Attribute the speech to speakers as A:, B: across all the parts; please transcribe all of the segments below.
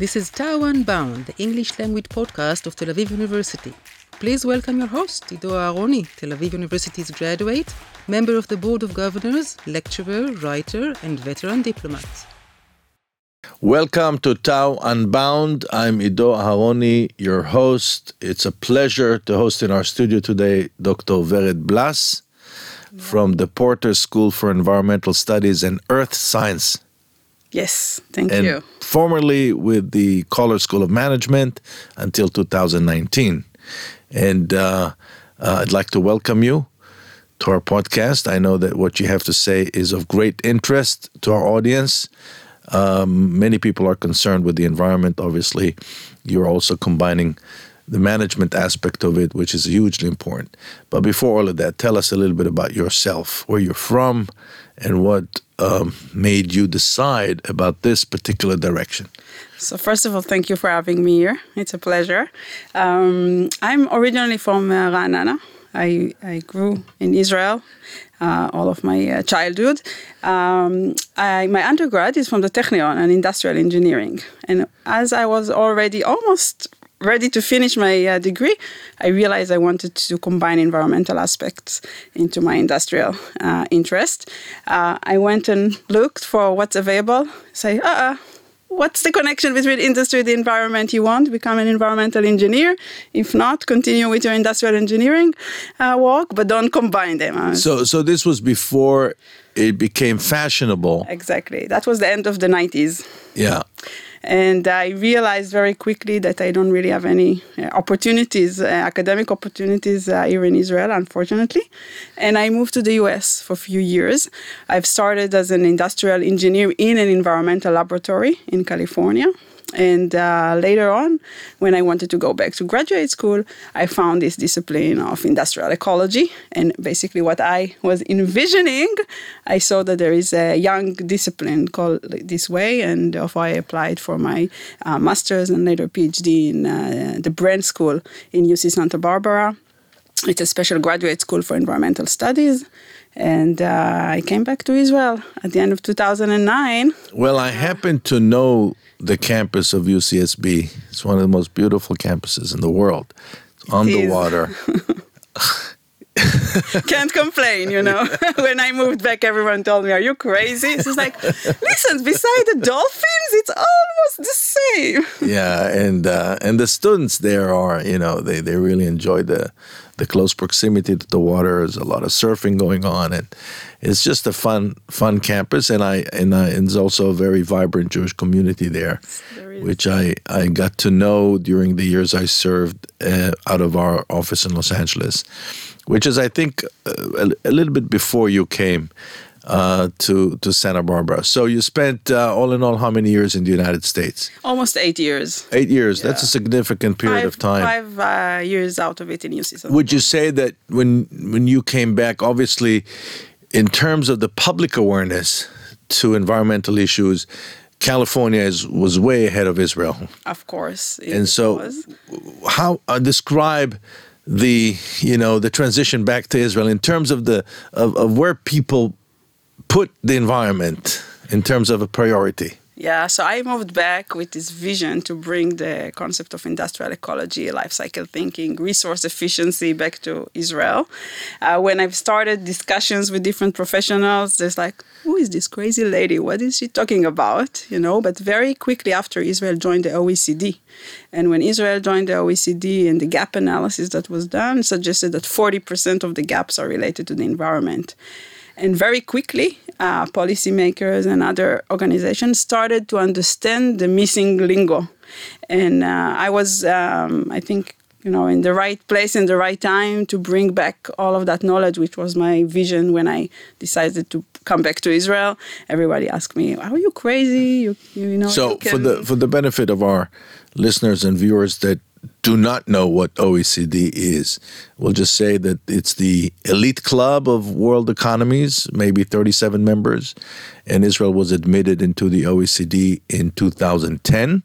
A: This is Tau Unbound, the English language podcast of Tel Aviv University. Please welcome your host, Ido Aharoni, Tel Aviv University's graduate, member of the Board of Governors, lecturer, writer, and veteran diplomat.
B: Welcome to Tau Unbound. I'm Ido Aharoni, your host. It's a pleasure to host in our studio today Dr. Vered Blass from the Porter School for Environmental Studies and Earth Science
C: Yes, thank
B: and
C: you.
B: formerly with the Coller School of Management until 2019. And uh, uh, I'd like to welcome you to our podcast. I know that what you have to say is of great interest to our audience. Um, many people are concerned with the environment. Obviously, you're also combining the management aspect of it, which is hugely important. But before all of that, tell us a little bit about yourself, where you're from, and what um, made you decide about this particular direction.
C: So, first of all, thank you for having me here. It's a pleasure. Um, I'm originally from uh, Ra'anana. I, I grew in Israel uh, all of my uh, childhood. Um, I, my undergrad is from the Technion and industrial engineering. And as I was already almost ready to finish my uh, degree, I realized I wanted to combine environmental aspects into my industrial uh, interest. Uh, I went and looked for what's available. Say, uh, uh, what's the connection between industry and the environment you want become an environmental engineer if not continue with your industrial engineering uh, work but don't combine them Uh,
B: So, so this was before it became fashionable.
C: exactly that was the end of the 90s
B: Yeah.
C: And I realized very quickly that I don't really have any uh, opportunities, uh, academic opportunities uh, here in Israel, unfortunately. And I moved to the US for a few years. I've started as an industrial engineer in an environmental laboratory in California. And uh, later on, when I wanted to go back to graduate school, I found this discipline of industrial ecology. And basically, what I was envisioning, I saw that there is a young discipline called this way, and therefore I applied for my uh, master's and later PhD in uh, the Bren School in UC Santa Barbara. It's a special graduate school for environmental studies. And uh, I came back to Israel at the end of 2009.
B: Well, I happen to know the campus of UCSB. It's one of the most beautiful campuses in the world. It's on the water.
C: Can't complain, you know. when I moved back, everyone told me, Are you crazy? It's just like, listen, beside the dolphins, it's almost the same.
B: yeah, and uh, and the students there are, you know, they, they really enjoy the the close proximity to the water. There's a lot of surfing going on, and it's just a fun fun campus. And I and, I, and there's also a very vibrant Jewish community there,
C: There
B: which I I got to know during the years I served uh, out of our office in Los Angeles, which is I think uh, a, a little bit before you came. Uh, to to Santa Barbara. So you spent uh, all in all how many years in the United States?
C: Almost eight years.
B: Eight years. That's a significant period
C: five,
B: of time.
C: Five uh, years out of it in UC. Santa
B: Would you say that when when you came back, obviously, in terms of the public awareness to environmental issues, California is, was way ahead of Israel.
C: Of course.
B: And so,
C: was.
B: how uh, describe the you know the transition back to Israel in terms of the of, of where people put the environment in terms of a priority?
C: Yeah, so I moved back with this vision to bring the concept of industrial ecology, life cycle thinking, resource efficiency back to Israel. Uh, when I've started discussions with different professionals, there's like, who is this crazy lady? What is she talking about? You know, but very quickly after Israel joined the OECD, and when Israel joined the OECD and the gap analysis that was done suggested that 40% of the gaps are related to the environment. And very quickly, uh, policymakers and other organizations started to understand the missing lingo. And uh, I was, um, I think, you know, in the right place in the right time to bring back all of that knowledge, which was my vision when I decided to come back to Israel. Everybody asked me, "Are you crazy? You, you know?"
B: So,
C: you
B: for the for the benefit of our listeners and viewers that do not know what OECD is, we'll just say that it's the elite club of world economies, maybe 37 members, and Israel was admitted into the OECD in 2010.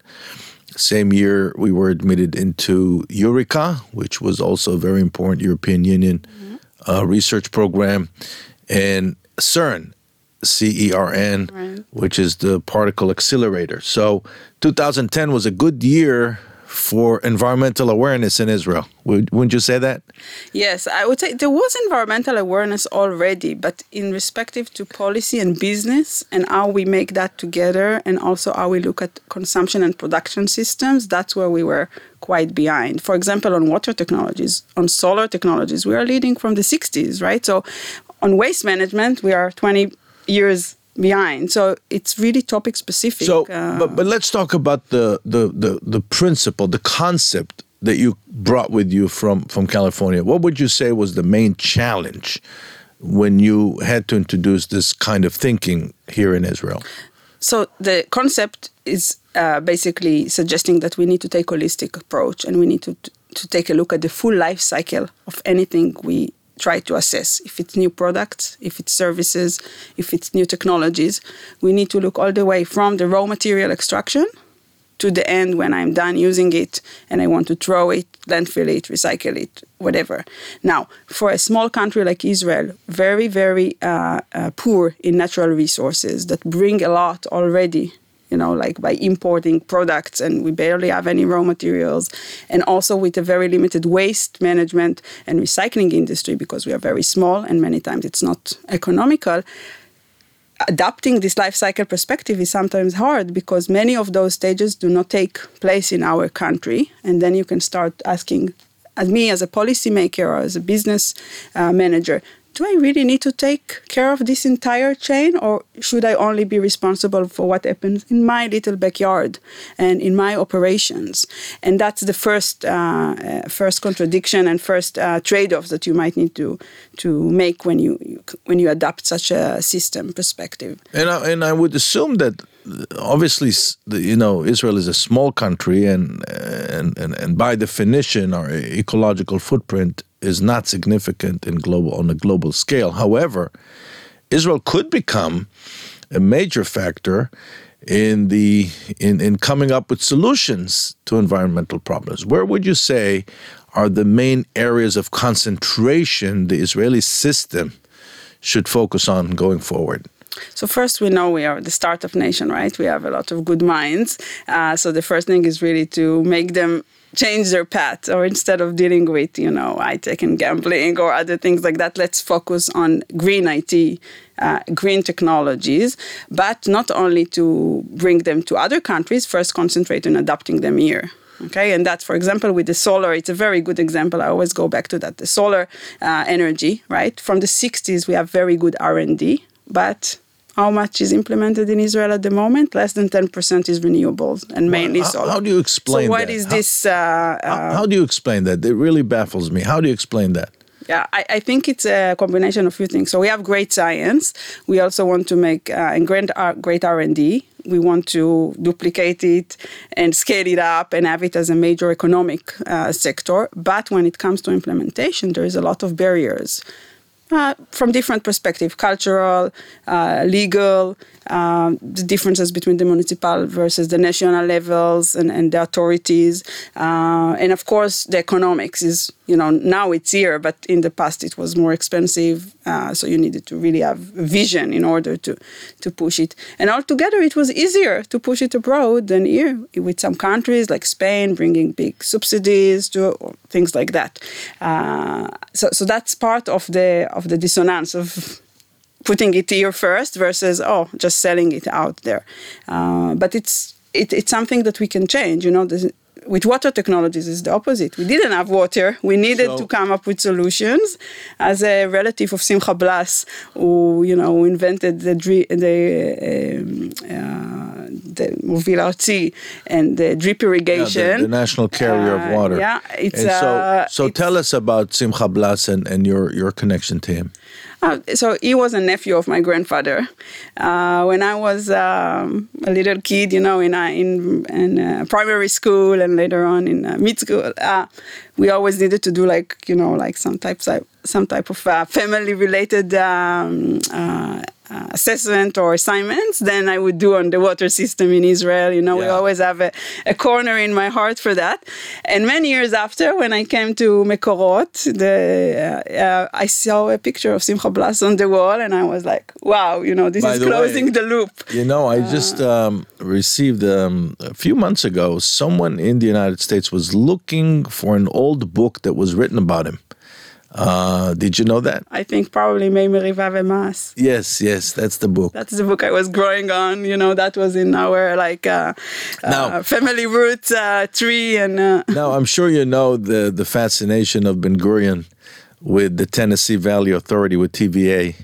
B: Same year, we were admitted into Eureka, which was also a very important European Union uh, research program, and CERN. CERN,
C: Right.
B: which is the particle accelerator. So 2010 was a good year for environmental awareness in Israel. Would, wouldn't you say that?
C: Yes, I would say there was environmental awareness already, but in respective to policy and business and how we make that together and also how we look at consumption and production systems, that's where we were quite behind. For example, on water technologies, on solar technologies, we are leading from the 60s, right? So on waste management, we are 20 years behind. So it's really topic specific.
B: So,
C: uh,
B: but, but let's talk about the, the, the, the principle, the concept that you brought with you from, from California. What would you say was the main challenge when you had to introduce this kind of thinking here in Israel?
C: So the concept is uh, basically suggesting that we need to take a holistic approach and we need to, to take a look at the full life cycle of anything we try to assess. If it's new products, if it's services, if it's new technologies, we need to look all the way from the raw material extraction to the end when I'm done using it and I want to throw it, landfill it, recycle it, whatever. Now, for a small country like Israel, very, very uh, uh, poor in natural resources that bring a lot already, you know, like by importing products and we barely have any raw materials, and also with a very limited waste management and recycling industry because we are very small and many times it's not economical adapting this life cycle perspective is sometimes hard because many of those stages do not take place in our country. And then you can start asking, as me as a policymaker or as a business uh, manager, do I really need to take care of this entire chain or should I only be responsible for what happens in my little backyard and in my operations? And that's the first uh, uh, first contradiction and first uh, trade-offs that you might need to to make when you, you when you adopt such a system perspective.
B: And I, and I would assume that obviously you know Israel is a small country and and and, and by definition our ecological footprint is not significant in global on a global scale. However, Israel could become a major factor in the in, in coming up with solutions to environmental problems. Where would you say are the main areas of concentration the Israeli system should focus on going forward?
C: So first, we know we are the startup nation, right? We have a lot of good minds. Uh, so the first thing is really to make them change their path or instead of dealing with you know tech and gambling or other things like that let's focus on green it uh, green technologies but not only to bring them to other countries first concentrate on adapting them here okay and that's for example with the solar it's a very good example i always go back to that the solar uh, energy right from the 60s we have very good r&d but how much is implemented in Israel at the moment? Less than 10% is renewables and mainly
B: how,
C: solar.
B: How do you explain
C: so what
B: that?
C: is
B: how,
C: this? Uh,
B: how, how, do you explain that? It really baffles me. How do you explain that?
C: Yeah, I, I, think it's a combination of a few things. So we have great science. We also want to make uh, and great, uh, great R&D. We want to duplicate it and scale it up and have it as a major economic uh, sector. But when it comes to implementation, there is a lot of barriers. Uh, from different perspective, cultural, uh, legal, um, the differences between the municipal versus the national levels and, and the authorities, uh, and of course the economics is you know now it's here, but in the past it was more expensive, uh, so you needed to really have vision in order to to push it. And altogether, it was easier to push it abroad than here with some countries like Spain bringing big subsidies to things like that. Uh, so so that's part of the of the dissonance of putting it here first versus oh just selling it out there. Uh, but it's it, it's something that we can change you know with water technologies is the opposite. We didn't have water. We needed so, to come up with solutions. As a relative of Simcha Blass who you know invented the the um, uh, the Artzi and the drip irrigation.
B: Yeah, the, the, national carrier of water.
C: yeah it's
B: and so
C: uh,
B: so
C: it's,
B: tell us about Simcha Blass and, and your your connection to him
C: uh, so he was a nephew of my grandfather. Uh, when I was um, a little kid, you know, in uh, in, in uh, primary school and later on in uh, mid school, we always needed to do like you know like some types of some type of family related um, uh, assessment or assignments than I would do on the water system in Israel. You know, we always have a, a corner in my heart for that. And many years after, when I came to Mekorot, the, uh, uh, I saw a picture of Simcha Blass on the wall, and I was like, wow, you know, this
B: By
C: is
B: the way-
C: closing the loop.
B: You know, I just um, received um, a few months ago. Someone in the United States was looking for an old book that was written about him. Uh, did you know that?
C: I think probably Meimeri Mas.
B: Yes, yes, that's the book.
C: That's the book I was growing on. You know, that was in our like uh,
B: Now-
C: uh, family root uh, tree, and uh,
B: Now, I'm sure you know the the fascination of Ben Gurion with the Tennessee Valley Authority with TVA,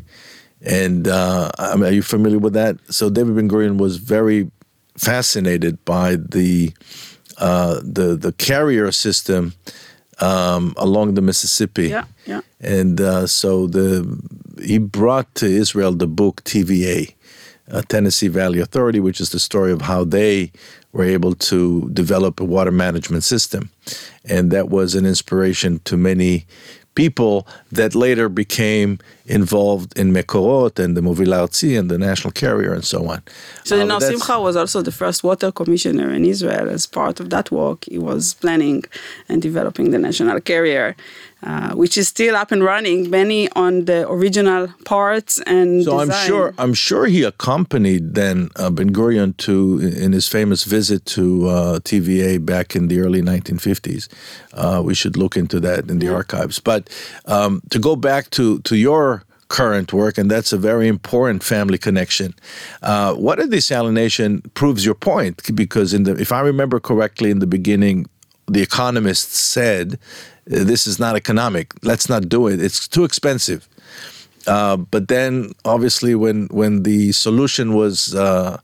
B: and uh, I mean, are you familiar with that? So David Ben Gurion was very fascinated by the uh, the the carrier system um, along the Mississippi.
C: yeah, yeah.
B: And uh, so the he brought to Israel the book TVA, uh, Tennessee Valley Authority, which is the story of how they were able to develop a water management system, and that was an inspiration to many people that later became involved in Mekorot and the Artzi and the national carrier and so on.
C: So
B: Uh,
C: know, Simcha was also the first water commissioner in Israel. As part of that work, he was planning and developing the national carrier, uh, which is still up and running, many on the original parts and.
B: So I'm sure I'm sure he accompanied then uh, Ben Gurion to in his famous visit to uh, TVA back in the early 1950s. Uh, we should look into that in the archives. But um, to go back to to your current work, and that's a very important family connection. Uh, water desalination proves your point because in the if I remember correctly in the beginning, the economists said this is not economic. Let's not do it. It's too expensive. Uh, but then, obviously, when when the solution was uh,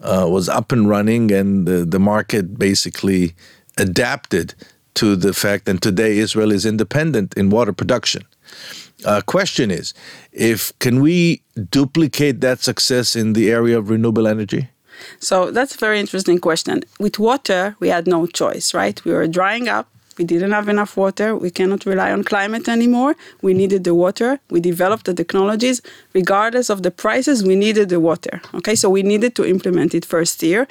B: uh, was up and running, and the, the market basically adapted to the fact and today Israel is independent in water production. Uh, question is, if can we duplicate that success in the area of renewable energy?
C: So that's a very interesting question. With water, we had no choice, right? We were drying up. We didn't have enough water. We cannot rely on climate anymore. We needed the water. We developed the technologies. Regardless of the prices, we needed the water. Okay, so we needed to implement it first year.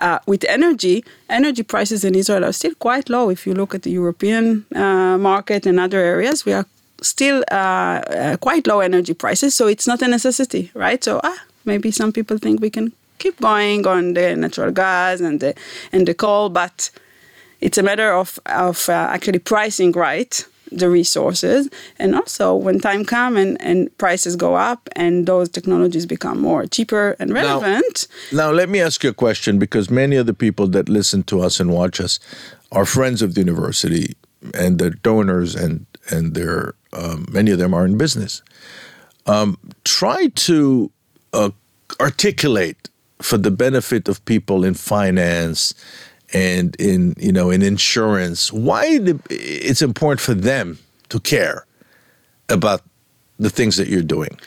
C: Uh, with energy, energy prices in Israel are still quite low. If you look at the European uh, market and other areas, we are still uh, uh, quite low energy prices. So it's not a necessity, right? So ah, maybe some people think we can keep going on the natural gas and the and the coal, but it's a matter of of uh, actually pricing right the resources and also when time comes and, and prices go up and those technologies become more cheaper and relevant
B: Now, let me ask you a question because many of the people that listen to us and watch us are friends of the university and they're donors and and they're um, many of them are in business. Um, try to uh, articulate for the benefit of people in finance and in you know in insurance why it's important for them to care about the things that you're doing.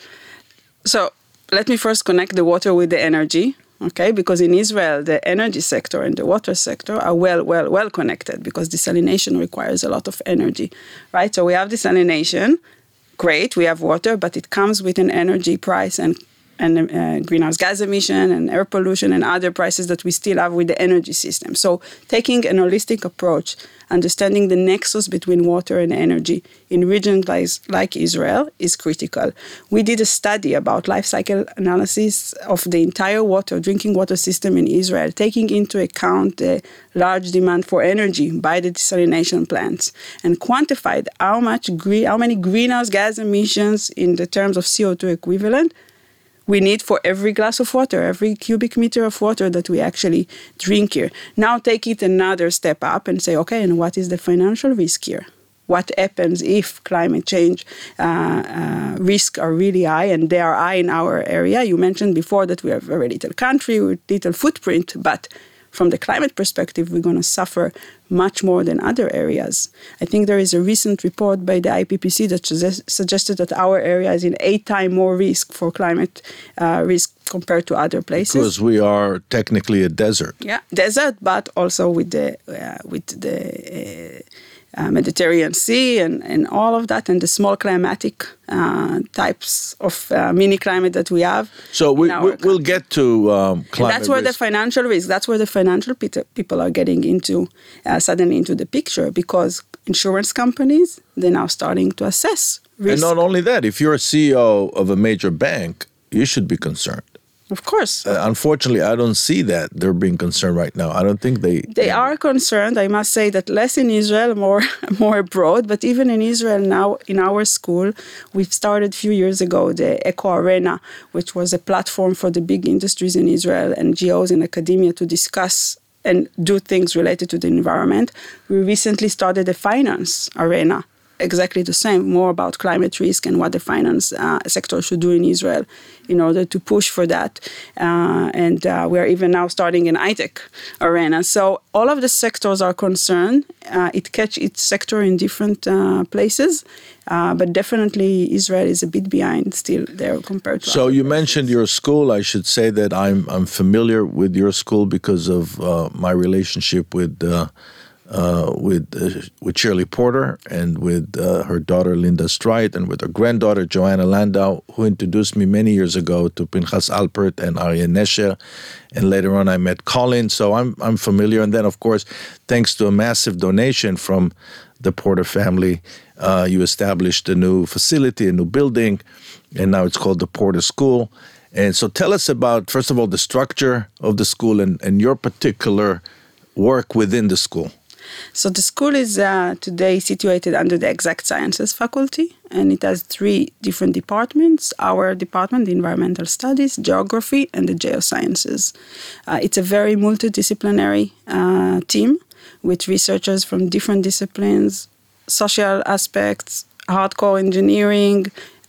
C: So let me first connect the water with the energy, okay? Because in Israel, the energy sector and the water sector are well, well, well connected because desalination requires a lot of energy, right? So we have desalination, great, we have water, but it comes with an energy price and and uh, greenhouse gas emission and air pollution and other prices that we still have with the energy system. So taking an holistic approach, understanding the nexus between water and energy in regions like, like Israel is critical. We did a study about life cycle analysis of the entire water, drinking water system in Israel, taking into account the large demand for energy by the desalination plants and quantified how much green, how many greenhouse gas emissions in the terms of CO2 equivalent we need for every glass of water, every cubic meter of water that we actually drink here. Now take it another step up and say, okay, and what is the financial risk here? What happens if climate change uh, uh, risks are really high and they are high in our area? You mentioned before that we are a very little country with little footprint, but from the climate perspective, we're going to suffer much more than other areas. I think there is a recent report by the IPCC that suggest, suggested that our area is in eight times more risk for climate uh, risk compared to other places.
B: Because we are technically a desert.
C: Yeah, desert, but also with the uh, with the uh, uh, Mediterranean Sea and, and all of that, and the small climatic uh, types of uh, mini climate that we have.
B: So we, we, we'll get to um,
C: And that's where the financial risk, that's where the financial people are getting into, uh, suddenly into the picture because insurance companies, they're now starting to assess risk.
B: and not only that, if you're a CEO of a major bank, you should be concerned.
C: Of course.
B: Uh, unfortunately, I don't see that they're being concerned right now. I don't think they.
C: They are concerned. I must say that less in Israel, more more abroad. But even in Israel now, in our school, we've started a few years ago the Eco Arena, which was a platform for the big industries in Israel, NGOs, and academia to discuss and do things related to the environment. We recently started a finance arena. Exactly the same, more about climate risk and what the finance uh, sector should do in Israel in order to push for that. Uh, and uh, we're even now starting an ITEC arena. So all of the sectors are concerned. Uh, it catch its sector in different uh, places, uh, but definitely Israel is a bit behind still there compared to.
B: So you
C: places.
B: mentioned your school. I should say that I'm I'm familiar with your school because of uh, my relationship with uh, with uh, with Shirley Porter and with uh, her daughter Linda Streit and with her granddaughter Joanna Landau, who introduced me many years ago to Pinchas Alpert and Arya Nesher, and later on I met Colin. So I'm I'm familiar. And then of course, thanks to a massive donation from the Porter family, uh, you established a new facility, a new building, and now it's called the Porter School. And so tell us about, first of all, the structure of the school and, and your particular work within the school.
C: So the school is uh, today situated under the Exact Sciences faculty, and it has three different departments. Our department, the Environmental Studies, Geography, and the Geosciences. Uh, it's a very multidisciplinary uh, team with researchers from different disciplines, social aspects, hardcore engineering,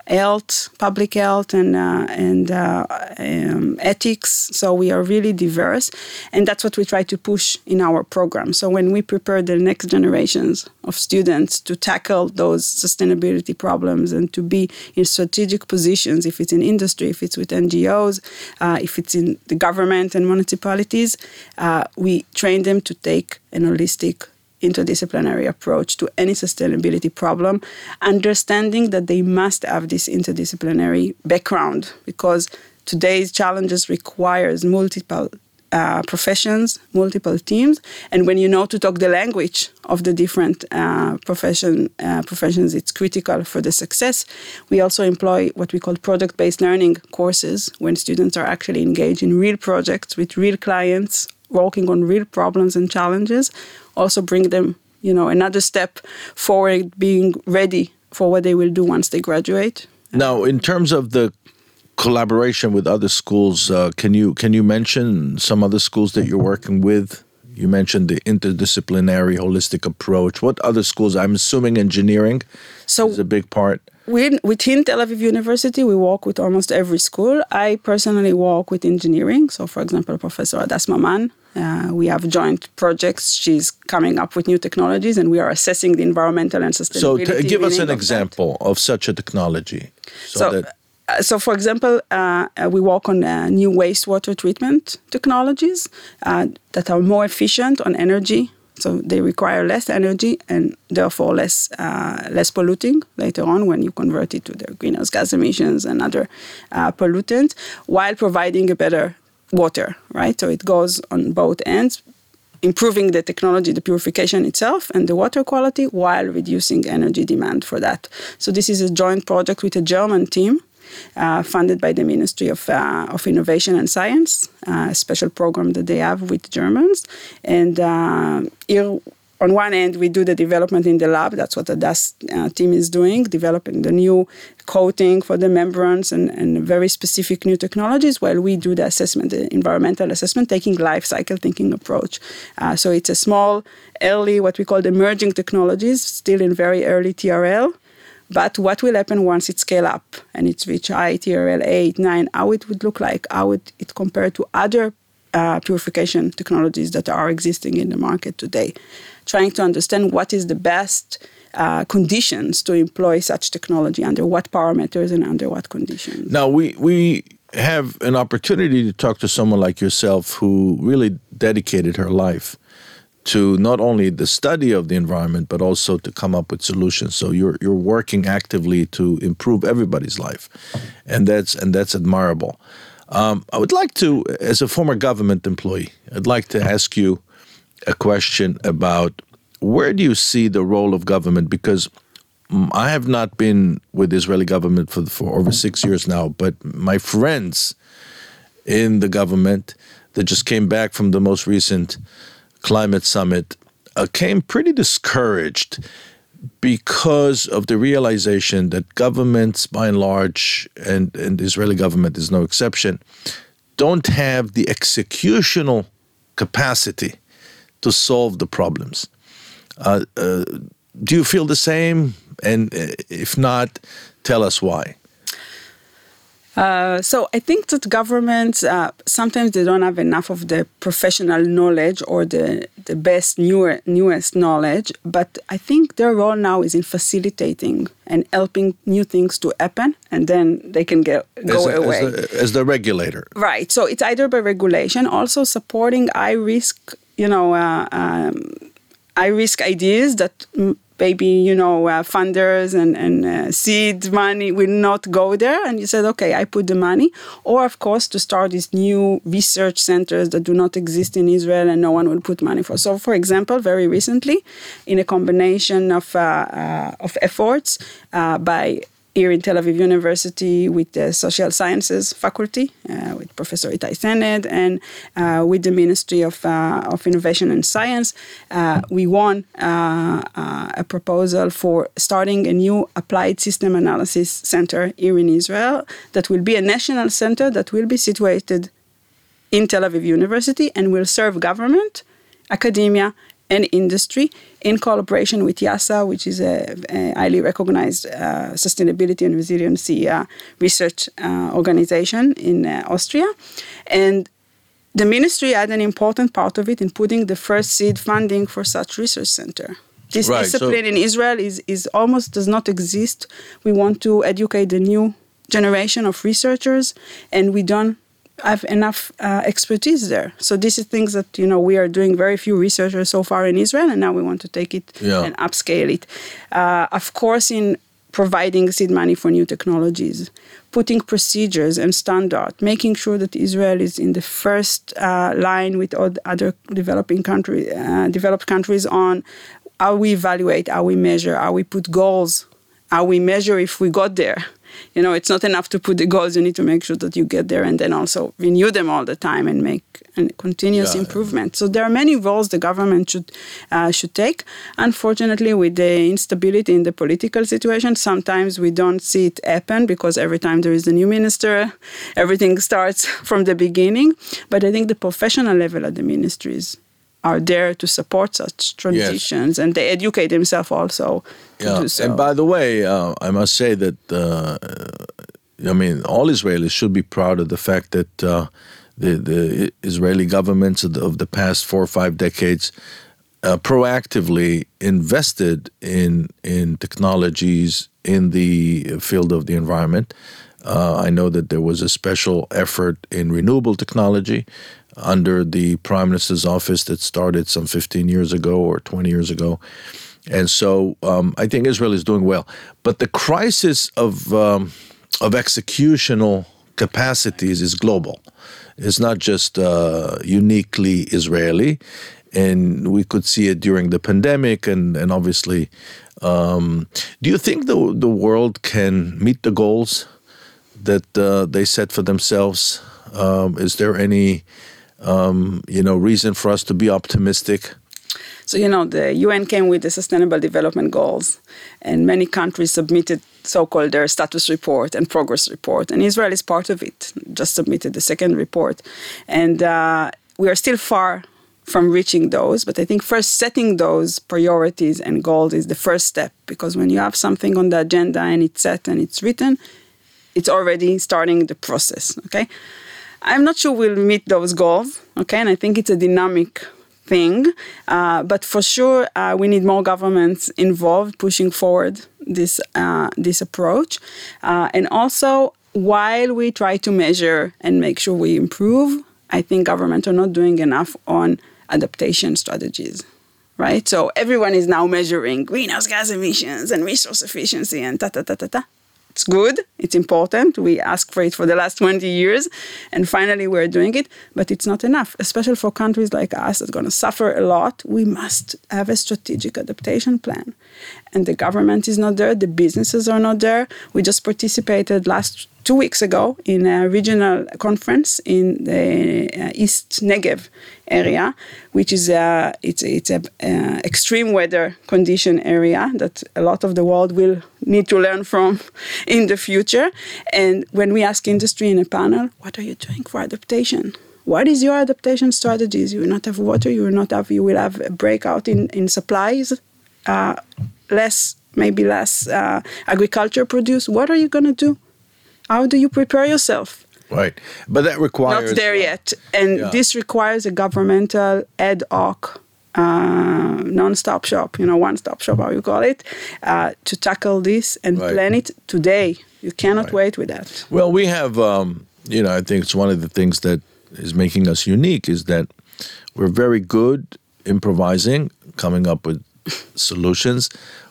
C: health, public health, and uh, and uh, um, ethics. So we are really diverse, and that's what we try to push in our program. So when we prepare the next generations of students to tackle those sustainability problems and to be in strategic positions, if it's in industry, if it's with NGOs, uh, if it's in the government and municipalities, uh, we train them to take an holistic interdisciplinary approach to any sustainability problem, understanding that they must have this interdisciplinary background because today's challenges requires multiple uh, professions, multiple teams, and when you know to talk the language of the different uh, profession uh, professions, it's critical for the success. We also employ what we call product-based learning courses when students are actually engaged in real projects with real clients, working on real problems and challenges. Also, bring them, you know, another step forward, being ready for what they will do once they graduate.
B: Now, in terms of the collaboration with other schools, uh, can you can you mention some other schools that you're working with? You mentioned the interdisciplinary, holistic approach. What other schools? I'm assuming engineering
C: So
B: is a big part.
C: We, within Tel Aviv University, we work with almost every school. I personally work with engineering. So, for example, Professor Hadas Mamane, uh, we have joint projects. She's coming up with new technologies, and we are assessing the environmental and
B: So,
C: sustainability.
B: t- give us an
C: of that.
B: example of such a technology. So,
C: So,
B: that
C: uh, so for example, uh, uh, we work on uh, new wastewater treatment technologies uh, that are more efficient on energy. So they require less energy and therefore less uh, less polluting later on when you convert it to their greenhouse gas emissions and other uh, pollutants, while providing a better water. Right. So it goes on both ends improving the technology, the purification itself, and the water quality while reducing energy demand for that. So this is a joint project with a German team. Uh, funded by the Ministry of, uh, of Innovation and Science, uh, a special program that they have with Germans. And here, on one end, we do the development in the lab. That's what the DAS uh, team is doing, developing the new coating for the membranes and, and very specific new technologies, while we do the assessment, the environmental assessment, taking life cycle thinking approach. Uh, so it's a small, early, what we call the emerging technologies, still in very early TRL. But what will happen once it scale up and it's reach high TRL 8, 9, how it would look like, how would it compare to other uh, purification technologies that are existing in the market today. Trying to understand what is the best uh, conditions to employ such technology, under what parameters and under what conditions.
B: Now we we have an opportunity to talk to someone like yourself who really dedicated her life to not only the study of the environment but also to come up with solutions. So you're you're working actively to improve everybody's life, and that's and that's admirable. Um, I would like to, as a former government employee, I'd like to ask you a question about where do you see the role of government because I have not been with the Israeli government for, for over six years now, but my friends in the government that just came back from the most recent climate summit uh, came pretty discouraged because of the realization that governments, by and large, and, and the Israeli government is no exception, don't have the executional capacity to solve the problems. Uh, uh, do you feel the same? And uh, if not, tell us why.
C: Uh, so I think that governments uh, sometimes they don't have enough of the professional knowledge or the the best newer newest knowledge. But I think their role now is in facilitating and helping new things to happen, and then they can get go
B: as a,
C: away
B: as the, as the regulator.
C: Right. So it's either by regulation, also supporting high risk, you know, uh, um, high risk ideas that maybe you know uh, funders and, and uh, seed money will not go there. And you said okay i put the money. Or of course to start these new research centers that do not exist in israel and no one will put money for. So for example very recently in a combination of, uh, uh of efforts uh, by here in Tel Aviv University with the Social Sciences faculty, uh, with Professor Itai Sened, and uh, with the Ministry of, uh, of Innovation and Science. Uh, we won uh, uh, a proposal for starting a new applied system analysis center here in Israel that will be a national center that will be situated in Tel Aviv University and will serve government, academia, and industry in collaboration with IIASA, which is a, a highly recognized uh, sustainability and resiliency uh, research uh, organization in uh, Austria. And the ministry had an important part of it in putting the first seed funding for such research center. This right, discipline so in Israel is, is almost does not exist. We want to educate the new generation of researchers, and we don't have enough uh, expertise there. So this is things that you know we are doing very few researchers so far in Israel, and now we want to take it yeah. and upscale it. Uh, of course, in providing seed money for new technologies, putting procedures and standard, making sure that Israel is in the first uh, line with other developing country, uh, developed countries on how we evaluate, how we measure, how we put goals, how we measure if we got there you know it's not enough to put the goals. You need to make sure that you get there and then also renew them all the time and make a continuous yeah, improvement. So there are many roles the government should uh, should take. Unfortunately with the instability in the political situation sometimes we don't see it happen because every time there is a new minister everything starts from the beginning. But i think the professional level at the ministries are there to support such transitions yes. and they educate themselves also yeah. So.
B: And by the way, uh, I must say that uh, I mean all Israelis should be proud of the fact that uh, the the Israeli governments of the, of the, past four or five decades uh, proactively invested in in technologies in the field of the environment. Uh, I know that there was a special effort in renewable technology under the Prime Minister's office that started some 15 years ago or 20 years ago. And so um, I think Israel is doing well. But the crisis of, um, of executional capacities is global. It's not just uh, uniquely Israeli. And we could see it during the pandemic, and, and obviously. Um, do you think the, the world can meet the goals that uh, they set for themselves? Um, is there any um, you know reason for us to be optimistic?
C: So, you know, the UN came with the Sustainable Development Goals, and many countries submitted so called their status report and progress report. And Israel is part of it, just submitted the second report. And uh, we are still far from reaching those. But I think first setting those priorities and goals is the first step because when you have something on the agenda and it's set and it's written, it's already starting the process. Okay. I'm not sure we'll meet those goals. Okay. And I think it's a dynamic thing. Uh, but for sure, uh, we need more governments involved pushing forward this uh, this approach, uh, and also while we try to measure and make sure we improve, I think governments are not doing enough on adaptation strategies right? So everyone is now measuring greenhouse gas emissions and resource efficiency and ta ta ta ta ta. It's good, it's important. We ask for it for the last 20 years, and finally we're doing it, but it's not enough, especially for countries like us that's going to suffer a lot. We must have a strategic adaptation plan. And the government is not there, the businesses are not there. We just participated last two weeks ago in a regional conference in the uh, East Negev area, which is a it's it's a uh, extreme weather condition area that a lot of the world will need to learn from in the future. And when we ask industry in a panel, what are you doing for adaptation? What is your adaptation strategies? You will not have water. You will not have. You will have a breakout in in supplies. Uh, less maybe less uh, agriculture produce. What are you going to do? How do you prepare yourself?
B: Right, but that requires
C: not there
B: uh,
C: yet, and
B: yeah.
C: this requires a governmental ad hoc. Uh, non-stop shop, you know, one-stop shop, how you call it, uh, to tackle this and
B: Right.
C: plan it today. You cannot
B: Right.
C: wait with that.
B: Well, we have, um, you know, I think it's one of the things that is making us unique is that we're very good improvising, coming up with solutions.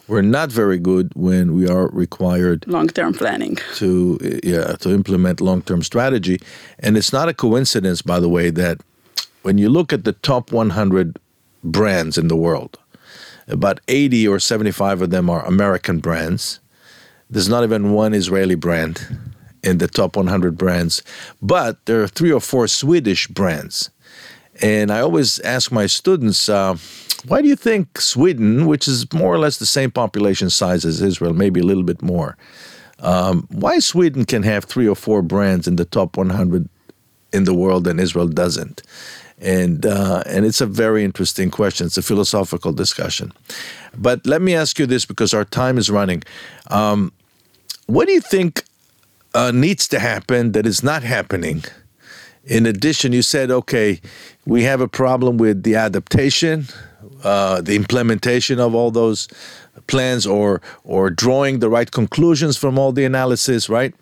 B: We're not very good when we are required
C: Long-term planning.
B: to yeah to implement long-term strategy. And it's not a coincidence by the way that when you look at the top 100 brands in the world about 80 or 75 of them are American brands. There's not even one Israeli brand in the top 100 brands but there are three or four Swedish brands and I always ask my students uh, why do you think Sweden, which is more or less the same population size as Israel, maybe a little bit more, um, why Sweden can have three or four brands in the top 100 in the world and Israel doesn't? And uh, and it's a very interesting question. It's a philosophical discussion. But let me ask you this because our time is running. Um, what do you think uh, needs to happen that is not happening? In addition, you said, okay, we have a problem with the adaptation, uh, the implementation of all those plans, or or drawing the right conclusions from all the analysis. Right?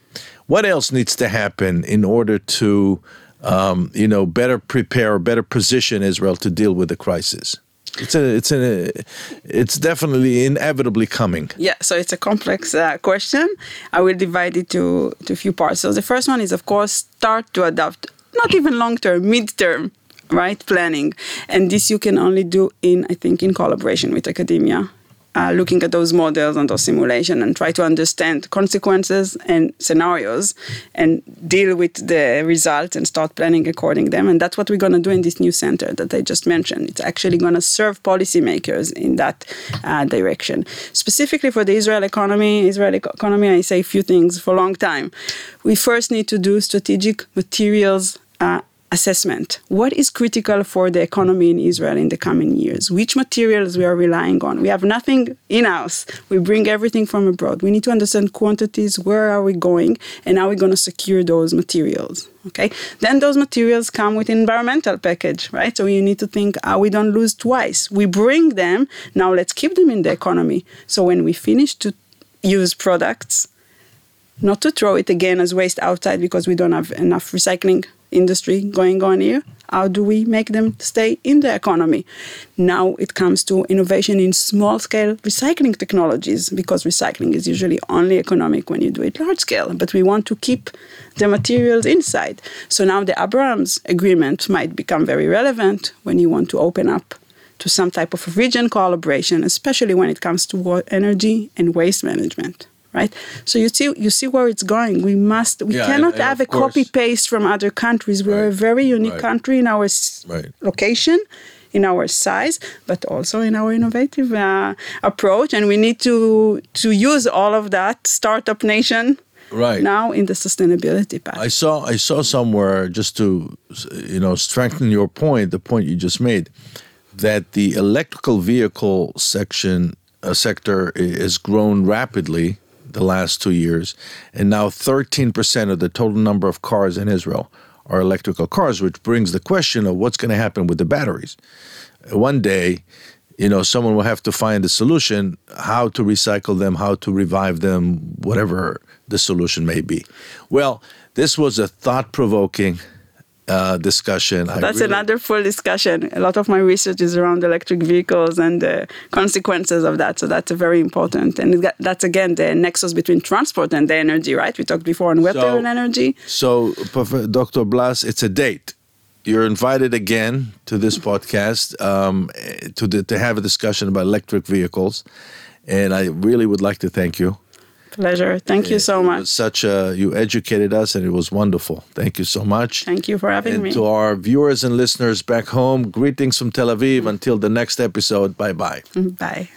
B: What else needs to happen in order to, um, you know, better prepare, better position Israel to deal with the crisis? It's a, it's a, it's definitely inevitably coming.
C: Yeah, so it's a complex uh, question. I will divide it to, to a few parts. So the first one is, of course, start to adapt, not even long term, mid term, right? Planning. And this you can only do in, I think, in collaboration with academia. Uh, looking at those models and those simulations and try to understand consequences and scenarios and deal with the results and start planning according them. And that's what we're going to do in this new center that I just mentioned. It's actually going to serve policymakers in that uh, direction. Specifically for the Israel economy, Israeli economy, I say a few things for a long time. We first need to do strategic materials uh, assessment. What is critical for the economy in Israel in the coming years? Which materials we are relying on? We have nothing in house. We bring everything from abroad. We need to understand quantities. Where are we going? And how are we going to secure those materials? Okay. Then those materials come with environmental package, right? So you need to think how we don't lose twice. We bring them. Now let's keep them in the economy. So when we finish to use products, not to throw it again as waste outside because we don't have enough recycling industry going on here. How do we make them stay in the economy? Now it comes to innovation in small scale recycling technologies because recycling is usually only economic when you do it large scale, but we want to keep the materials inside. So now the Abraham agreement might become very relevant when you want to open up to some type of region collaboration, especially when it comes to energy and waste management. Right, so you see, you see where it's going. We must, we
B: Yeah,
C: cannot
B: and- and
C: have a copy paste from other countries. We're
B: Right,
C: a very unique
B: right.
C: country in our s-
B: Right.
C: location, in our size, but also in our innovative uh, approach. And we need to to use all of that startup nation
B: Right.
C: now in the sustainability path.
B: I saw I saw somewhere just to you know strengthen your point, the point you just made, that the electrical vehicle section uh, sector i- has grown rapidly the last two years, and now 13% of the total number of cars in Israel are electrical cars, which brings the question of what's going to happen with the batteries. One day, you know, someone will have to find a solution how to recycle them, how to revive them, whatever the solution may be. Well, this was a thought provoking uh, discussion. I
C: That's
B: really-
C: another full discussion. A lot of my research is around electric vehicles and the consequences of that. So that's very important. And got- that's again the nexus between transport and the energy, right? We talked before on weather
B: So-
C: and energy.
B: So, Dr. Blass, it's a date. You're invited again to this podcast um, to the, to have a discussion about electric vehicles, and I really would like to thank you
C: pleasure. Thank you so much.
B: Such a you educated us, and it was wonderful. Thank you so much.
C: Thank you for having
B: and
C: me.
B: To our viewers and listeners back home, greetings from Tel Aviv. Until the next episode. Bye bye.
C: Bye.